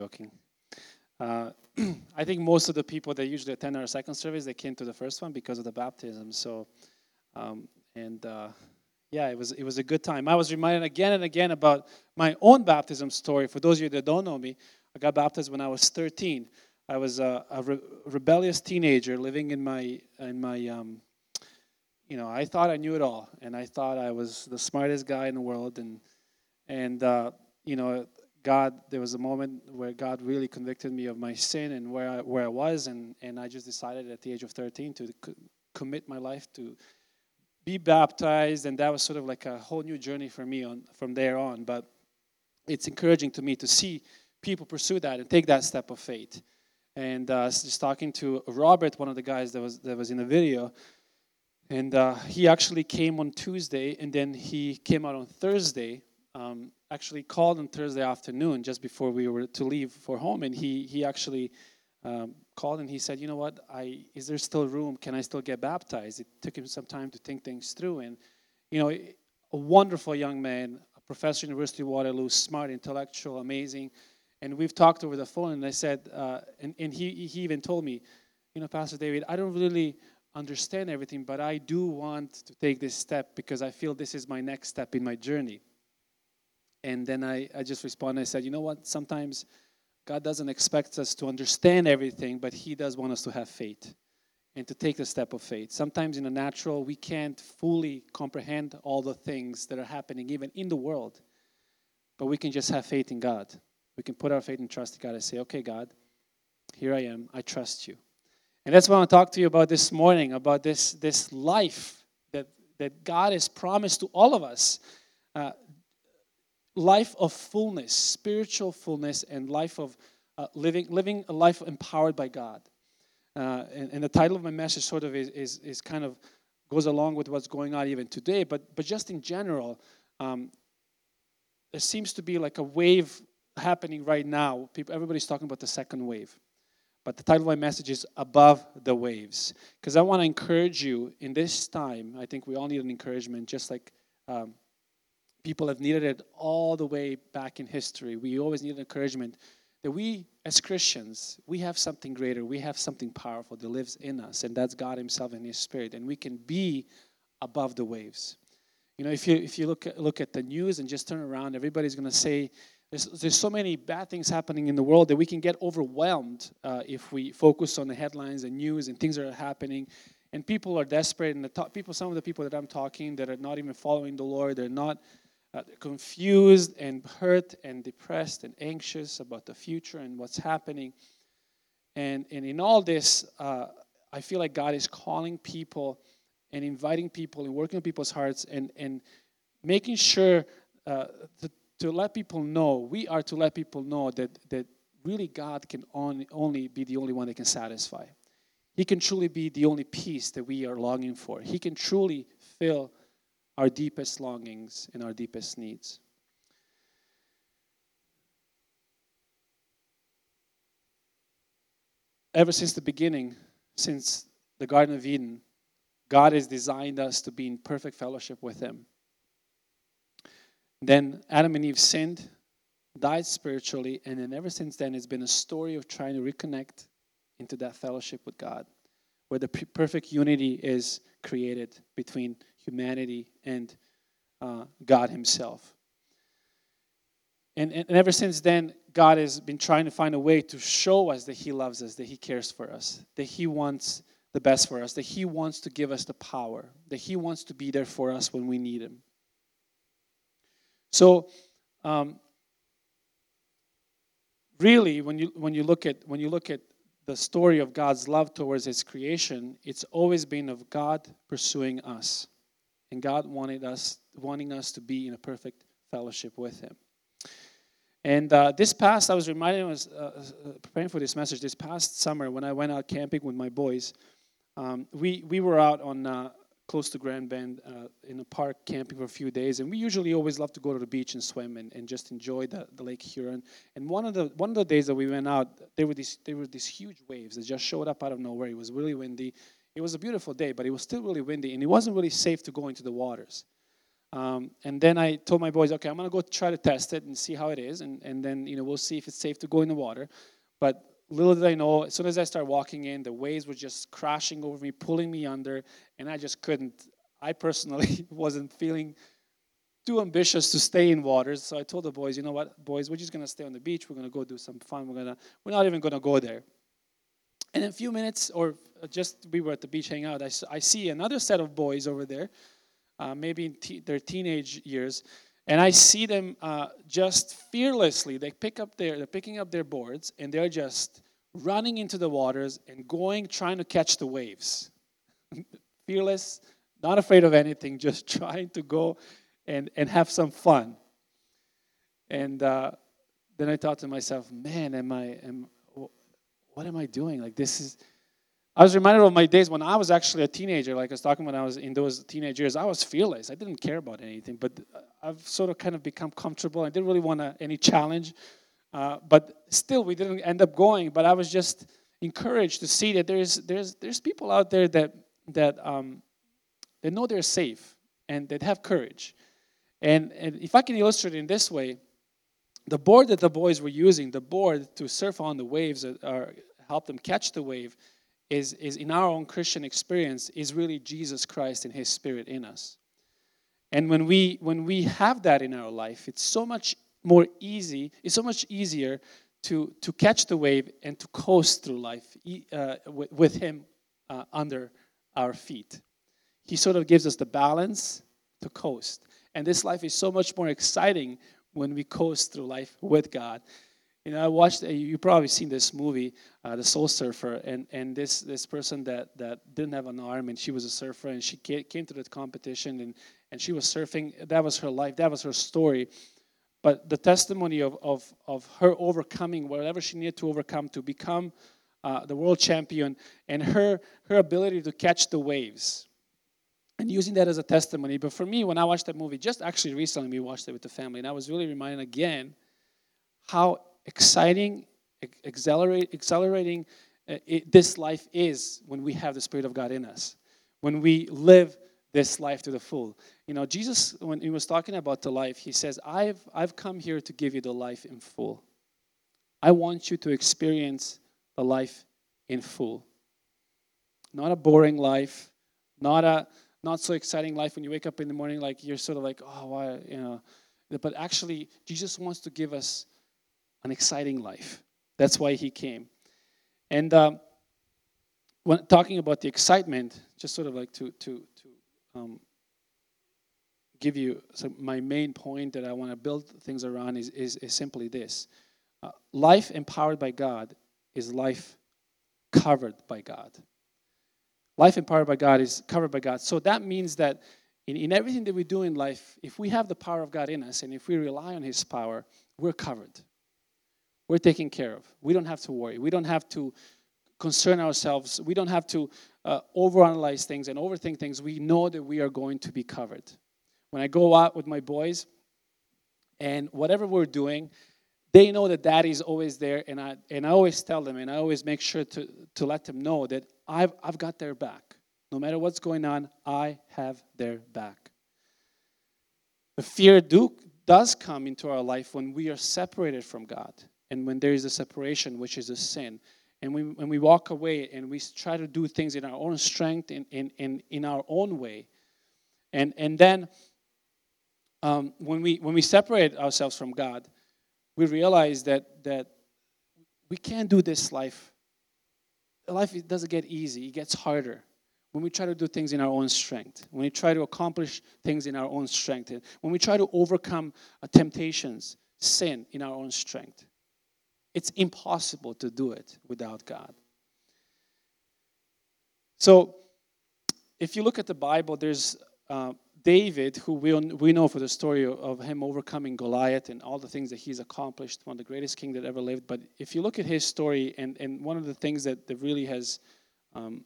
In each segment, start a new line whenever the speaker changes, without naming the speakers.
joking. Uh, I think most of the people that usually attend our second service, they came to the first one because of the baptism. So, um, and uh, yeah, it was it was a good time. I was reminded again and again about my own baptism story. For those of you that don't know me, I got baptized when I was 13. I was a, a re- rebellious teenager living in my in my um, you know I thought I knew it all, and I thought I was the smartest guy in the world, and and uh, you know God, there was a moment where God really convicted me of my sin and where I, where I was, and, and I just decided at the age of 13 to co- commit my life to be baptized, and that was sort of like a whole new journey for me on from there on. But it's encouraging to me to see people pursue that and take that step of faith. And uh, just talking to Robert, one of the guys that was that was in the video, and uh, he actually came on Tuesday, and then he came out on Thursday. Um, actually called on Thursday afternoon just before we were to leave for home, and he he actually um, called and he said, "You know what? I is there still room? Can I still get baptized?" It took him some time to think things through, and you know, a wonderful young man, a professor at University of Waterloo, smart, intellectual, amazing. And we've talked over the phone, and I said, uh, and, and he, he even told me, you know, Pastor David, I don't really understand everything, but I do want to take this step because I feel this is my next step in my journey. And then I, I just responded, I said, you know what? Sometimes God doesn't expect us to understand everything, but He does want us to have faith and to take the step of faith. Sometimes in the natural, we can't fully comprehend all the things that are happening, even in the world, but we can just have faith in God. We can put our faith and trust in God and say, okay, God, here I am. I trust you. And that's what I want to talk to you about this morning about this, this life that, that God has promised to all of us. Uh, life of fullness, spiritual fullness, and life of uh, living, living a life empowered by God. Uh, and, and, the title of my message sort of is, is, is, kind of goes along with what's going on even today, but, but just in general, um, there seems to be like a wave happening right now. People, everybody's talking about the second wave. But the title of my message is Above the Waves. Because I want to encourage you in this time. I think we all need an encouragement, just like um, people have needed it all the way back in history. We always need encouragement that we, as Christians, we have something greater. We have something powerful that lives in us, and that's God Himself and His Spirit. And we can be above the waves. You know, if you if you look at, look at the news and just turn around, everybody's going to say there's, there's so many bad things happening in the world that we can get overwhelmed uh, if we focus on the headlines and news and things that are happening. And people are desperate, and the top, people, some of the people that I'm talking that are not even following the Lord, they're not uh, confused and hurt and depressed and anxious about the future and what's happening. And, and in all this, uh, I feel like God is calling people and inviting people and working on people's hearts and, and making sure uh, to, to let people know, we are to let people know that, that really God can only, only be the only one that can satisfy. He can truly be the only peace that we are longing for. He can truly fill our deepest longings and our deepest needs. Ever since the beginning, since the Garden of Eden, God has designed us to be in perfect fellowship with Him. Then Adam and Eve sinned, died spiritually, and then ever since then, it's been a story of trying to reconnect into that fellowship with God, where the perfect unity is created between humanity and uh, God Himself. And, and ever since then, God has been trying to find a way to show us that He loves us, that He cares for us, that He wants the best for us, that He wants to give us the power, that He wants to be there for us when we need Him. So, um, really, when you when you look at when you look at the story of God's love towards His creation, it's always been of God pursuing us and God wanted us, wanting us to be in a perfect fellowship with Him. And uh, this past, I was reminded, I was uh, uh, preparing for this message. This past summer, when I went out camping with my boys, um, we we were out on uh, close to Grand Bend uh, in a park camping for a few days, and we usually always love to go to the beach and swim and, and just enjoy the, the Lake Huron. And one of the one of the days that we went out, there were these there were these huge waves that just showed up out of nowhere. It was really windy, it was a beautiful day, but it was still really windy, and it wasn't really safe to go into the waters. Um, and then I told my boys, okay, I'm gonna go try to test it and see how it is, and, and then you know we'll see if it's safe to go in the water. But little did I know, as soon as I started walking in, the waves were just crashing over me, pulling me under, and I just couldn't. I personally wasn't feeling too ambitious to stay in waters, so I told the boys, you know what, boys, we're just gonna stay on the beach. We're gonna go do some fun. We're gonna, we're not even gonna go there. And in a few minutes, or just we were at the beach hanging out, I, I see another set of boys over there uh, maybe in te- their teenage years, and I see them uh, just fearlessly. They pick up their, they're picking up their boards, and they're just running into the waters and going, trying to catch the waves. Fearless, not afraid of anything, just trying to go and, and have some fun. And uh, then I thought to myself, man, am I, am, what am I doing? Like this is, I was reminded of my days when I was actually a teenager. Like I was talking when I was in those teenage years, I was fearless. I didn't care about anything, but I've sort of kind of become comfortable. I didn't really want any challenge, uh, but still, we didn't end up going. But I was just encouraged to see that there's there's there's people out there that that um, they know they're safe and that have courage. And, and if I can illustrate it in this way, the board that the boys were using, the board to surf on the waves or help them catch the wave is, is in our own Christian experience is really Jesus Christ and His Spirit in us. And when we when we have that in our life, it's so much more easy. It's so much easier to to catch the wave and to coast through life uh, with, Him uh, under our feet. He sort of gives us the balance to coast, and this life is so much more exciting when we coast through life with God you know, I watched. You probably seen this movie, uh, The Soul Surfer, and and this this person that that didn't have an arm, and she was a surfer, and she came to the competition, and and she was surfing. That was her life. That was her story. But the testimony of of of her overcoming whatever she needed to overcome to become uh, the world champion, and her her ability to catch the waves, and using that as a testimony. But for me, when I watched that movie, just actually recently, we watched it with the family, and I was really reminded again how exciting, accelerate, accelerating uh, it, this life is when we have the Spirit of God in us, when we live this life to the full. You know, Jesus, when he was talking about the life, he says, I've, I've come here to give you the life in full. I want you to experience the life in full. Not a boring life, not a not so exciting life when you wake up in the morning like you're sort of like, oh, why, you know. But actually, Jesus wants to give us an exciting life. That's why he came. And um, when talking about the excitement, just sort of like to to to um, give you my main point that I want to build things around is is, is simply this: uh, life empowered by God is life covered by God. Life empowered by God is covered by God. So that means that in, in everything that we do in life, if we have the power of God in us and if we rely on His power, we're covered we're taken care of. We don't have to worry. We don't have to concern ourselves. We don't have to uh, overanalyze things and overthink things. We know that we are going to be covered. When I go out with my boys, and whatever we're doing, they know that daddy is always there, and I and I always tell them, and I always make sure to to let them know that I've I've got their back. No matter what's going on, I have their back. The fear do, does come into our life when we are separated from God and when there is a separation, which is a sin. And we, when we walk away and we try to do things in our own strength, in, in, in, in our own way, and, and then um, when, we, when we separate ourselves from God, we realize that, that we can't do this life. Life doesn't get easy, it gets harder when we try to do things in our own strength, when we try to accomplish things in our own strength, when we try to overcome uh, temptations, sin in our own strength. It's impossible to do it without God. So, if you look at the Bible, there's uh, David, who we, we know for the story of him overcoming Goliath and all the things that he's accomplished, one of the greatest king that ever lived. But if you look at his story, and, and one of the things that, that really has um,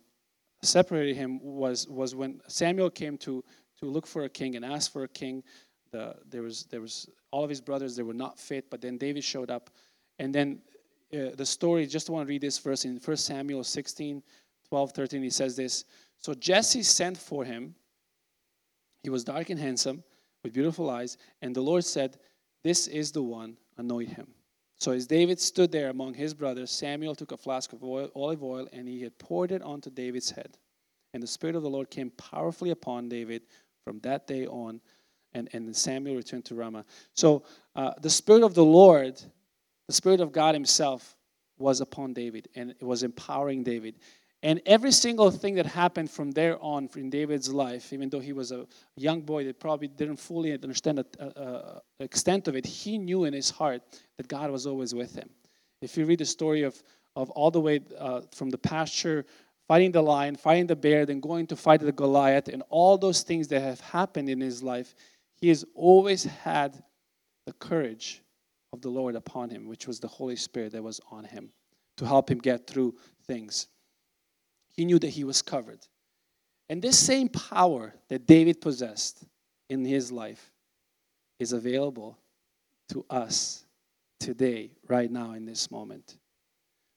separated him was, was when Samuel came to, to look for a king and ask for a king. The, there, was, there was all of his brothers, they were not fit, but then David showed up and then uh, the story, just want to read this verse in 1 Samuel 16, 12, 13. He says this So Jesse sent for him. He was dark and handsome, with beautiful eyes. And the Lord said, This is the one, anoint him. So as David stood there among his brothers, Samuel took a flask of oil, olive oil and he had poured it onto David's head. And the Spirit of the Lord came powerfully upon David from that day on. And, and Samuel returned to Ramah. So uh, the Spirit of the Lord, the Spirit of God Himself, was upon David and it was empowering David. And every single thing that happened from there on in David's life, even though he was a young boy that probably didn't fully understand the uh, uh, extent of it, he knew in his heart that God was always with him. If you read the story of, of all the way uh, from the pasture, fighting the lion, fighting the bear, then going to fight the Goliath, and all those things that have happened in his life, he has always had the courage of the Lord upon him, which was the Holy Spirit that was on him to help him get through things. He knew that he was covered. And this same power that David possessed in his life is available to us today, right now, in this moment.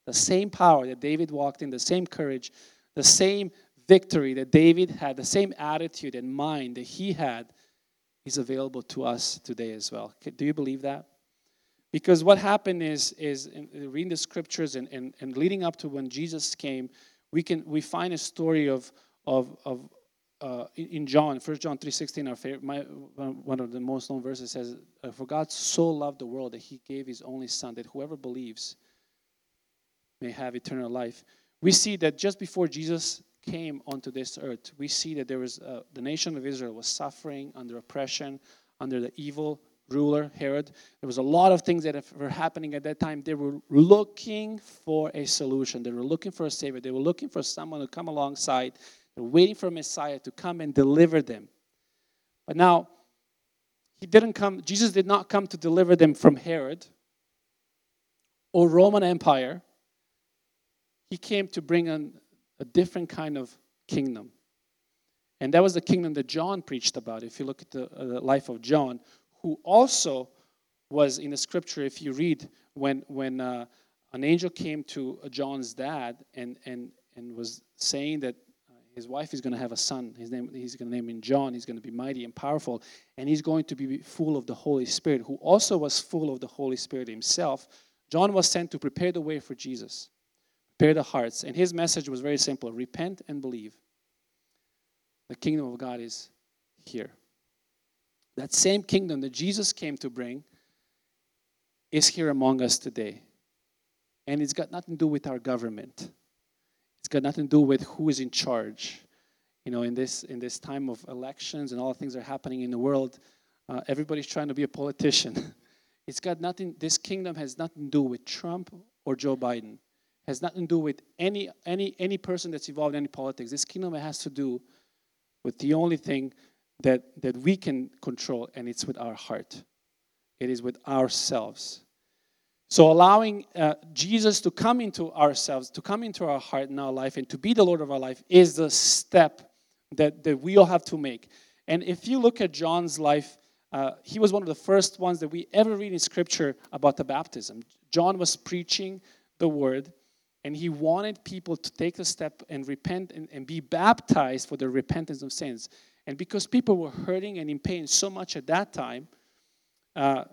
The same power that David walked in, the same courage, the same victory that David had, the same attitude and mind that he had, is available to us today as well. Do you believe that? Because what happened is, is in reading the scriptures and, and, and leading up to when Jesus came, we can we find a story of of of uh, in John, 1 John 3.16, our favorite, my, one of the most known verses says, uh, For God so loved the world that he gave his only son, that whoever believes may have eternal life. We see that just before Jesus came onto this earth, we see that there was uh, the nation of Israel was suffering under oppression, under the evil ruler, Herod. There was a lot of things that were happening at that time. They were looking for a solution. They were looking for a savior. They were looking for someone to come alongside. They were waiting for Messiah to come and deliver them. But now, he didn't come, Jesus did not come to deliver them from Herod or Roman Empire. He came to bring an, a different kind of kingdom. And that was the kingdom that John preached about. If you look at the, uh, the life of John, who also was in the scripture, if you read, when, when uh, an angel came to John's dad and, and, and was saying that uh, his wife is going to have a son. His name, he's going to name him John. He's going to be mighty and powerful. And he's going to be full of the Holy Spirit, who also was full of the Holy Spirit himself. John was sent to prepare the way for Jesus, prepare the hearts. And his message was very simple repent and believe. The kingdom of God is here. That same kingdom that Jesus came to bring is here among us today. And it's got nothing to do with our government. It's got nothing to do with who is in charge. You know, in this in this time of elections and all the things that are happening in the world, uh, everybody's trying to be a politician. it's got nothing. This kingdom has nothing to do with Trump or Joe Biden. It has nothing to do with any any any person that's involved in any politics. This kingdom has to do with the only thing that, that we can control, and it's with our heart. It is with ourselves. So, allowing uh, Jesus to come into ourselves, to come into our heart and our life, and to be the Lord of our life is the step that, that we all have to make. And if you look at John's life, uh, he was one of the first ones that we ever read in Scripture about the baptism. John was preaching the word, and he wanted people to take the step and repent and, and be baptized for the repentance of sins. And because people were hurting and in pain so much at that time, uh,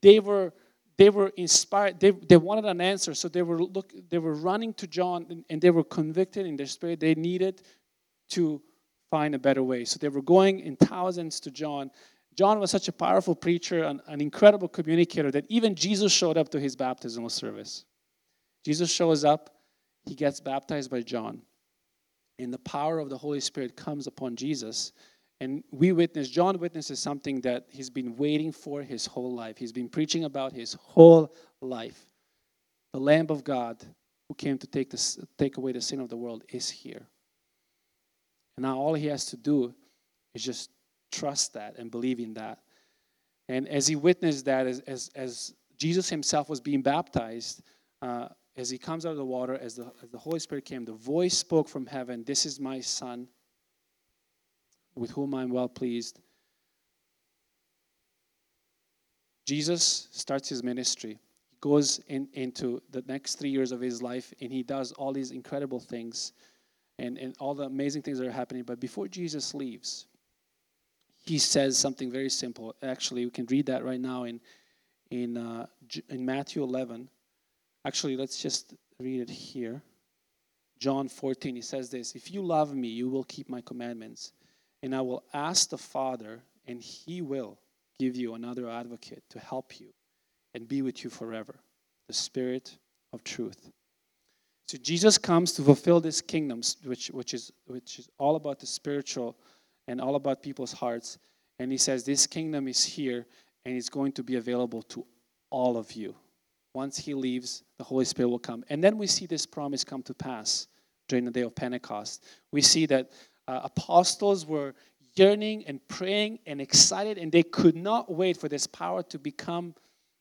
they were they were inspired. They, they wanted an answer, so they were look. They were running to John, and, and they were convicted in their spirit. They needed to find a better way. So they were going in thousands to John. John was such a powerful preacher, an, an incredible communicator, that even Jesus showed up to his baptismal service. Jesus shows up, he gets baptized by John and the power of the Holy Spirit comes upon Jesus. And we witness, John witnesses something that he's been waiting for his whole life. He's been preaching about his whole life. The Lamb of God who came to take, this, take away the sin of the world is here. And now all he has to do is just trust that and believe in that. And as he witnessed that, as, as, as Jesus himself was being baptized, uh, as he comes out of the water, as the, as the Holy Spirit came, the voice spoke from heaven This is my Son, with whom I'm well pleased. Jesus starts his ministry. He goes in, into the next three years of his life and he does all these incredible things and, and all the amazing things that are happening. But before Jesus leaves, he says something very simple. Actually, we can read that right now in in uh, in Matthew 11. Actually, let's just read it here. John 14. He says this: "If you love me, you will keep my commandments, and I will ask the Father, and He will give you another advocate to help you and be with you forever, the Spirit of Truth." So Jesus comes to fulfill this kingdom, which which is which is all about the spiritual and all about people's hearts. And he says, This kingdom is here and it's going to be available to all of you. Once he leaves, the Holy Spirit will come. And then we see this promise come to pass during the day of Pentecost. We see that uh, apostles were yearning and praying and excited, and they could not wait for this power to become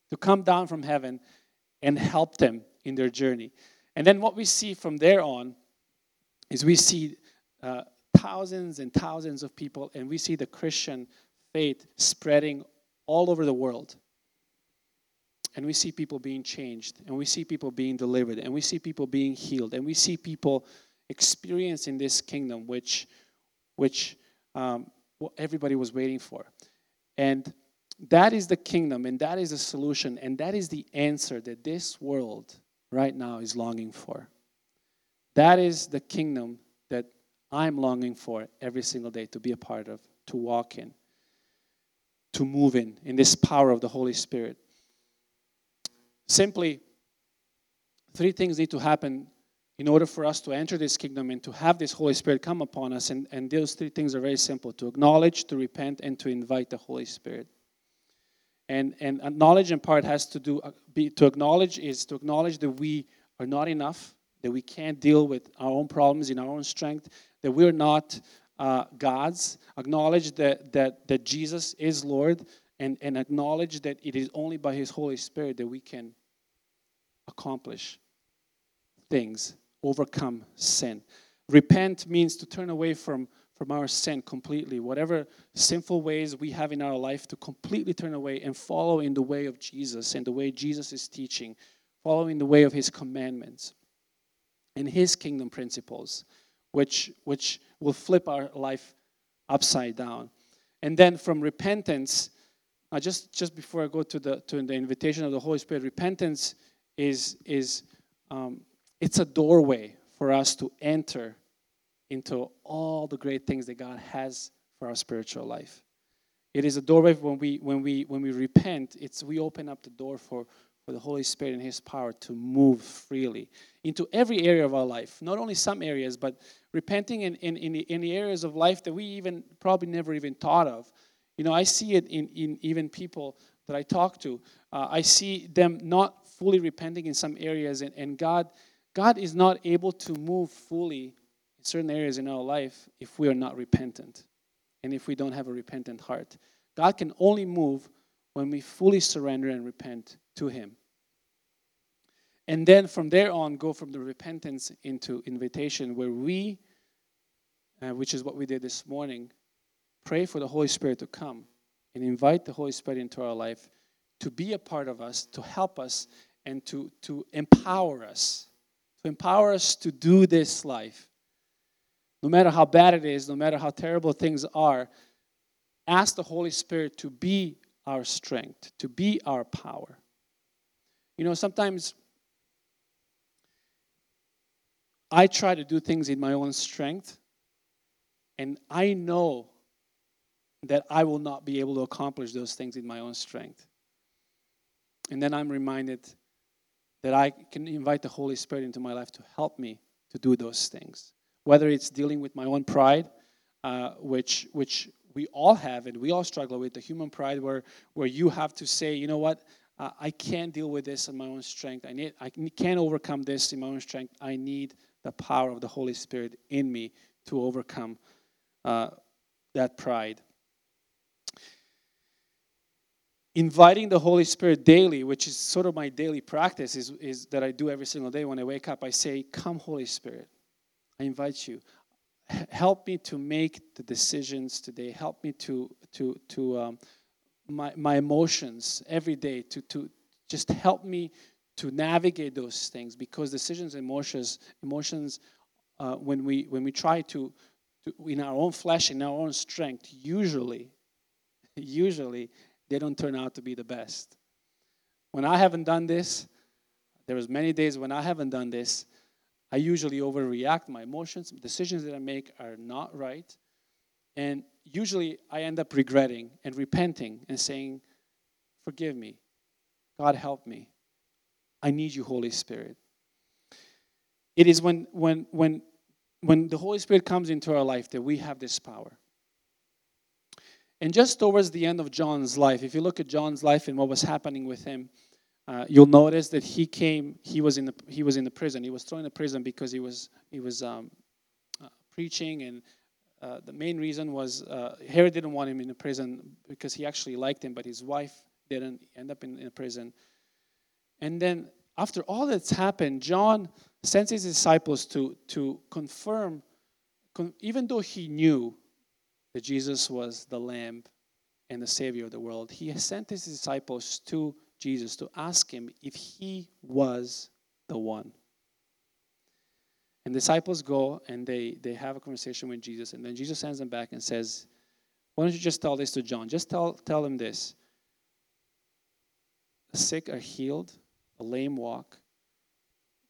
to come down from heaven and help them in their journey. And then what we see from there on is we see uh, thousands and thousands of people, and we see the Christian faith spreading all over the world. And we see people being changed, and we see people being delivered, and we see people being healed, and we see people experiencing this kingdom, which, which um, everybody was waiting for. And that is the kingdom, and that is the solution, and that is the answer that this world right now is longing for. That is the kingdom that I'm longing for every single day to be a part of, to walk in, to move in, in this power of the Holy Spirit. Simply, three things need to happen in order for us to enter this kingdom and to have this Holy Spirit come upon us. And, and those three things are very simple to acknowledge, to repent, and to invite the Holy Spirit. And, and knowledge in part has to do, uh, be, to acknowledge is to acknowledge that we are not enough, that we can't deal with our own problems in our own strength, that we're not uh, God's, acknowledge that, that, that Jesus is Lord, and, and acknowledge that it is only by His Holy Spirit that we can accomplish things, overcome sin. Repent means to turn away from, from our sin completely, whatever sinful ways we have in our life, to completely turn away and follow in the way of Jesus and the way Jesus is teaching, following the way of His commandments and His kingdom principles which, which will flip our life upside down. And then from repentance, uh, just, just before I go to the, to the invitation of the Holy Spirit, repentance is, is um, it's a doorway for us to enter into all the great things that God has for our spiritual life. It is a doorway when we when we when we repent, it's we open up the door for for the Holy Spirit and His power to move freely into every area of our life. Not only some areas, but repenting in, in, in, the, in the areas of life that we even probably never even thought of. You know, I see it in, in even people that I talk to. Uh, I see them not fully repenting in some areas, and, and God, God is not able to move fully in certain areas in our life if we are not repentant and if we don't have a repentant heart. God can only move when we fully surrender and repent to Him. And then from there on, go from the repentance into invitation, where we, uh, which is what we did this morning, pray for the Holy Spirit to come and invite the Holy Spirit into our life to be a part of us, to help us, and to, to empower us, to empower us to do this life. No matter how bad it is, no matter how terrible things are, ask the Holy Spirit to be our strength, to be our power. You know, sometimes I try to do things in my own strength, and I know that I will not be able to accomplish those things in my own strength. And then I'm reminded that I can invite the Holy Spirit into my life to help me to do those things. Whether it's dealing with my own pride, uh, which, which we all have and we all struggle with the human pride, where, where you have to say, you know what, uh, I can't deal with this in my own strength. I, need, I can't overcome this in my own strength. I need the power of the Holy Spirit in me to overcome uh, that pride. Inviting the Holy Spirit daily, which is sort of my daily practice, is, is that I do every single day when I wake up. I say, Come, Holy Spirit. I invite you. help me to make the decisions today. Help me to, to, to um, my, my emotions every day, to, to just help me to navigate those things because decisions and emotions emotions uh, when we when we try to, to, in our own flesh in our own strength usually usually they don't turn out to be the best. When I haven't done this, there was many days when I haven't done this, I usually overreact. My emotions, decisions that I make are not right. And usually I end up regretting and repenting and saying, Forgive me. God, help me. I need you, Holy Spirit. It is when, when, when, when the Holy Spirit comes into our life that we have this power. And just towards the end of John's life, if you look at John's life and what was happening with him, uh, you'll notice that he came. He was in the he was in the prison. He was thrown in the prison because he was he was um, uh, preaching, and uh, the main reason was uh, Herod didn't want him in the prison because he actually liked him, but his wife didn't end up in, in prison. And then after all that's happened, John sends his disciples to to confirm, con- even though he knew that Jesus was the Lamb and the Savior of the world, he sent his disciples to Jesus to ask him if he was the one. And disciples go and they, they have a conversation with Jesus, and then Jesus sends them back and says, Why don't you just tell this to John? Just tell, tell him this. The sick are healed, the lame walk,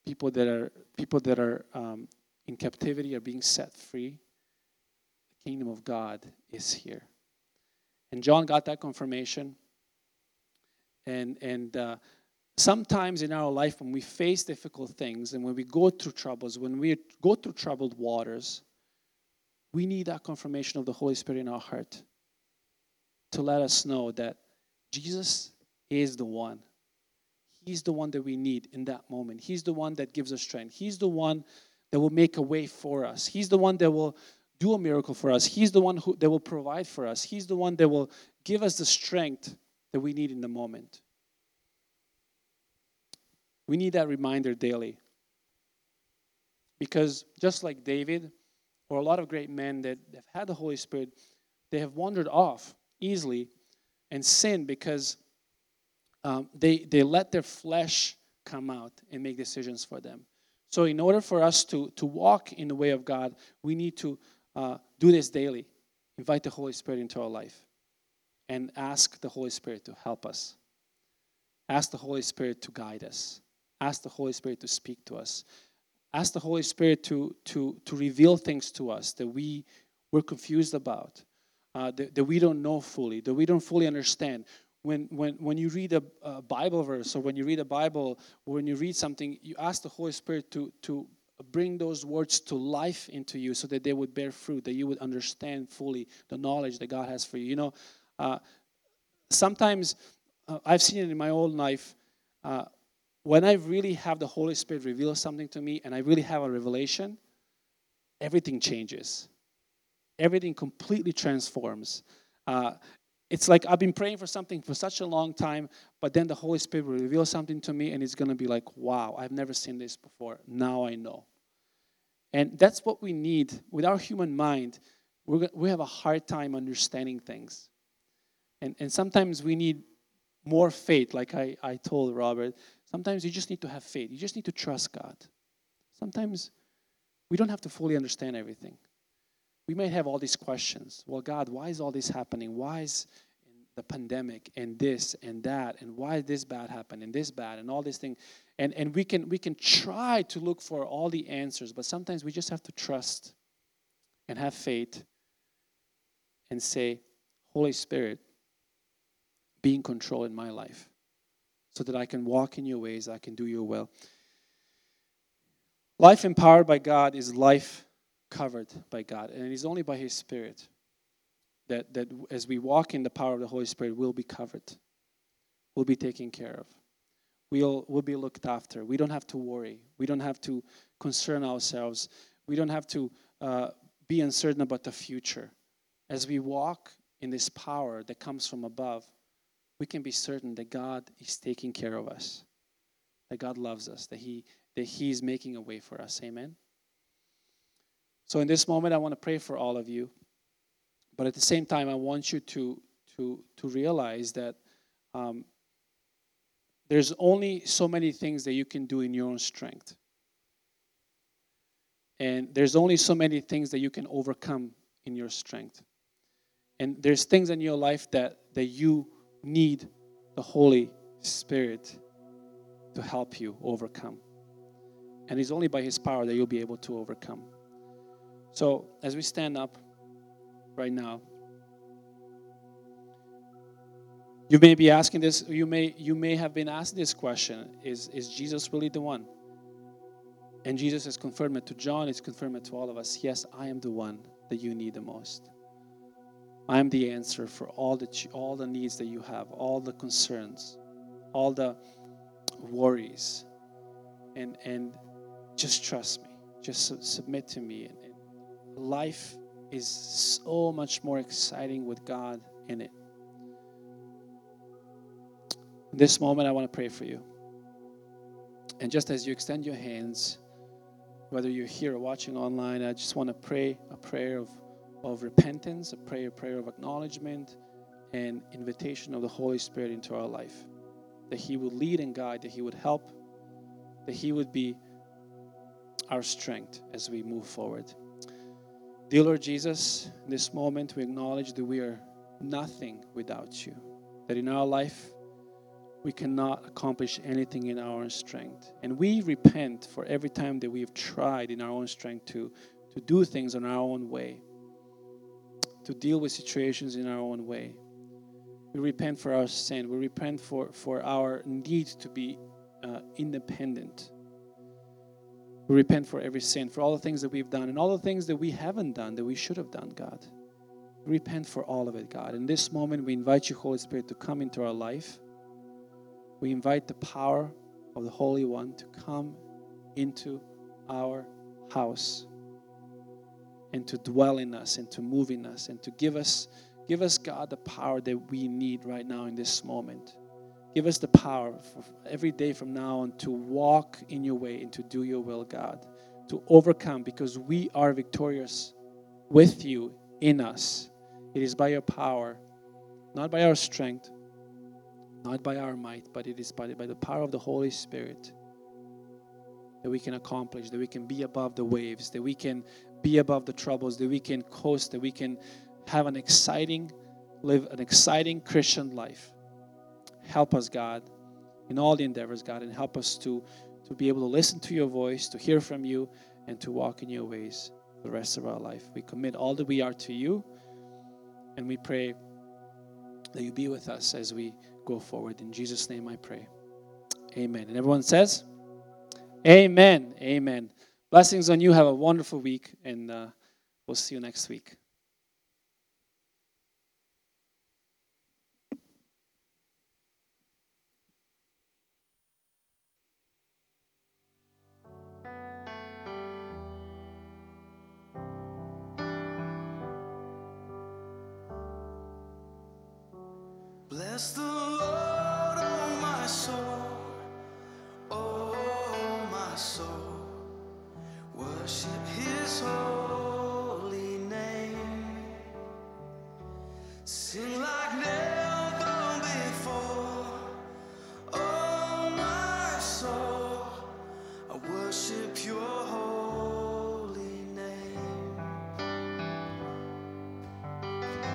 people that are people that are um, in captivity are being set free kingdom of God is here. And John got that confirmation. And, and uh, sometimes in our life, when we face difficult things and when we go through troubles, when we go through troubled waters, we need that confirmation of the Holy Spirit in our heart to let us know that Jesus is the one. He's the one that we need in that moment. He's the one that gives us strength. He's the one that will make a way for us. He's the one that will do a miracle for us. He's the one who, that will provide for us. He's the one that will give us the strength that we need in the moment. We need that reminder daily. Because just like David, or a lot of great men that have had the Holy Spirit, they have wandered off easily and sinned because um, they, they let their flesh come out and make decisions for them. So, in order for us to, to walk in the way of God, we need to uh, do this daily. Invite the Holy Spirit into our life and ask the Holy Spirit to help us. Ask the Holy Spirit to guide us. Ask the Holy Spirit to speak to us. Ask the Holy Spirit to, to, to reveal things to us that we we're confused about, uh, that, that we don't know fully, that we don't fully understand. When, when, when you read a, a Bible verse or when you read a Bible or when you read something, you ask the Holy Spirit to, to bring those words to life into you so that they would bear fruit, that you would understand fully the knowledge that God has for you. You know, uh, sometimes uh, I've seen it in my own life. Uh, when I really have the Holy Spirit reveal something to me and I really have a revelation, everything changes. Everything completely transforms. It's like I've been praying for something for such a long time, but then the Holy Spirit will reveal something to me, and it's going to be like, wow, I've never seen this before. Now I know. And that's what we need. With our human mind, we're, we have a hard time understanding things. And, and sometimes we need more faith, like I, I told Robert. Sometimes you just need to have faith. You just need to trust God. Sometimes we don't have to fully understand everything we may have all these questions. Well, God, why is all this happening? Why is the pandemic and this and that and why is this bad happened and this bad and all these things and and we can we can try to look for all the answers but sometimes we just have to trust and have faith and say holy spirit be in control in my life so that i can walk in your ways i can do your will life empowered by god is life covered by God. And it is only by His Spirit that, that as we walk in the power of the Holy Spirit, we'll be covered, we'll be taken care of, we'll, we'll be looked after. We don't have to worry, we don't have to concern ourselves, we don't have to uh, be uncertain about the future. As we walk in this power that comes from above, we can be certain that God is taking care of us, that God loves us, that He that He is making a way for us. Amen. So in this moment, I want to pray for all of you. But at the same time, I want you to, to, to realize that um, there's only so many things that you can do in your own strength. And there's only so many things that you can overcome in your strength. And there's things in your life that, that you need the Holy Spirit to help you overcome. And it's only by His power that you'll be able to overcome. So, as we stand up right now, you may be asking this, you may, you may have been asked this question is, is Jesus really the one? And Jesus has confirmed it to John, he's confirmed it to all of us. Yes, I am the one that you need the most. I am the answer for all the, all the needs that you have, all the concerns, all the worries. And, and just trust me, just submit to me. And life is so much more exciting with God in it. In this moment, I want to pray for you. And just as you extend your hands, whether you're here or watching online, I just want to pray a prayer of, of repentance, a prayer, a prayer of acknowledgement, and invitation of the Holy Spirit into our life. That He would lead and guide, that He would help, that He would be our strength as we move forward. Dear Lord Jesus, in this moment we acknowledge that we are nothing without you. That in our life we cannot accomplish anything in our own strength. And we repent for every time that we've tried in our own strength to, to do things on our own way, to deal with situations in our own way. We repent for our sin. We repent for, for our need to be uh, independent. We repent for every sin, for all the things that we've done, and all the things that we haven't done that we should have done, God. Repent for all of it, God. In this moment, we invite you, Holy Spirit, to come into our life we invite the power of the Holy One to come into our house and to dwell in us and to move in us and to give us give us God the power that we need right now in this moment. Give us the power every day from now on to walk in your way and to do your will, God, to overcome because we are victorious with you in us. It is by your power, not by our strength, not by our might, but it is by the, by the power of the Holy Spirit that we can accomplish, that we can be above the waves, that we can be above the troubles, that we can coast, that we can have an exciting, live an exciting Christian life. Help us, God, in all the endeavors, God, and help us to, to be able to listen to your voice, to hear from you, and to walk in your ways the rest of our life. We commit all that we are to you, and we pray that you be with us as we go forward. In Jesus' name I pray. Amen. And everyone says, Amen. Amen. Blessings on you. Have a wonderful week, and uh, we'll see you next week. Bless the Lord.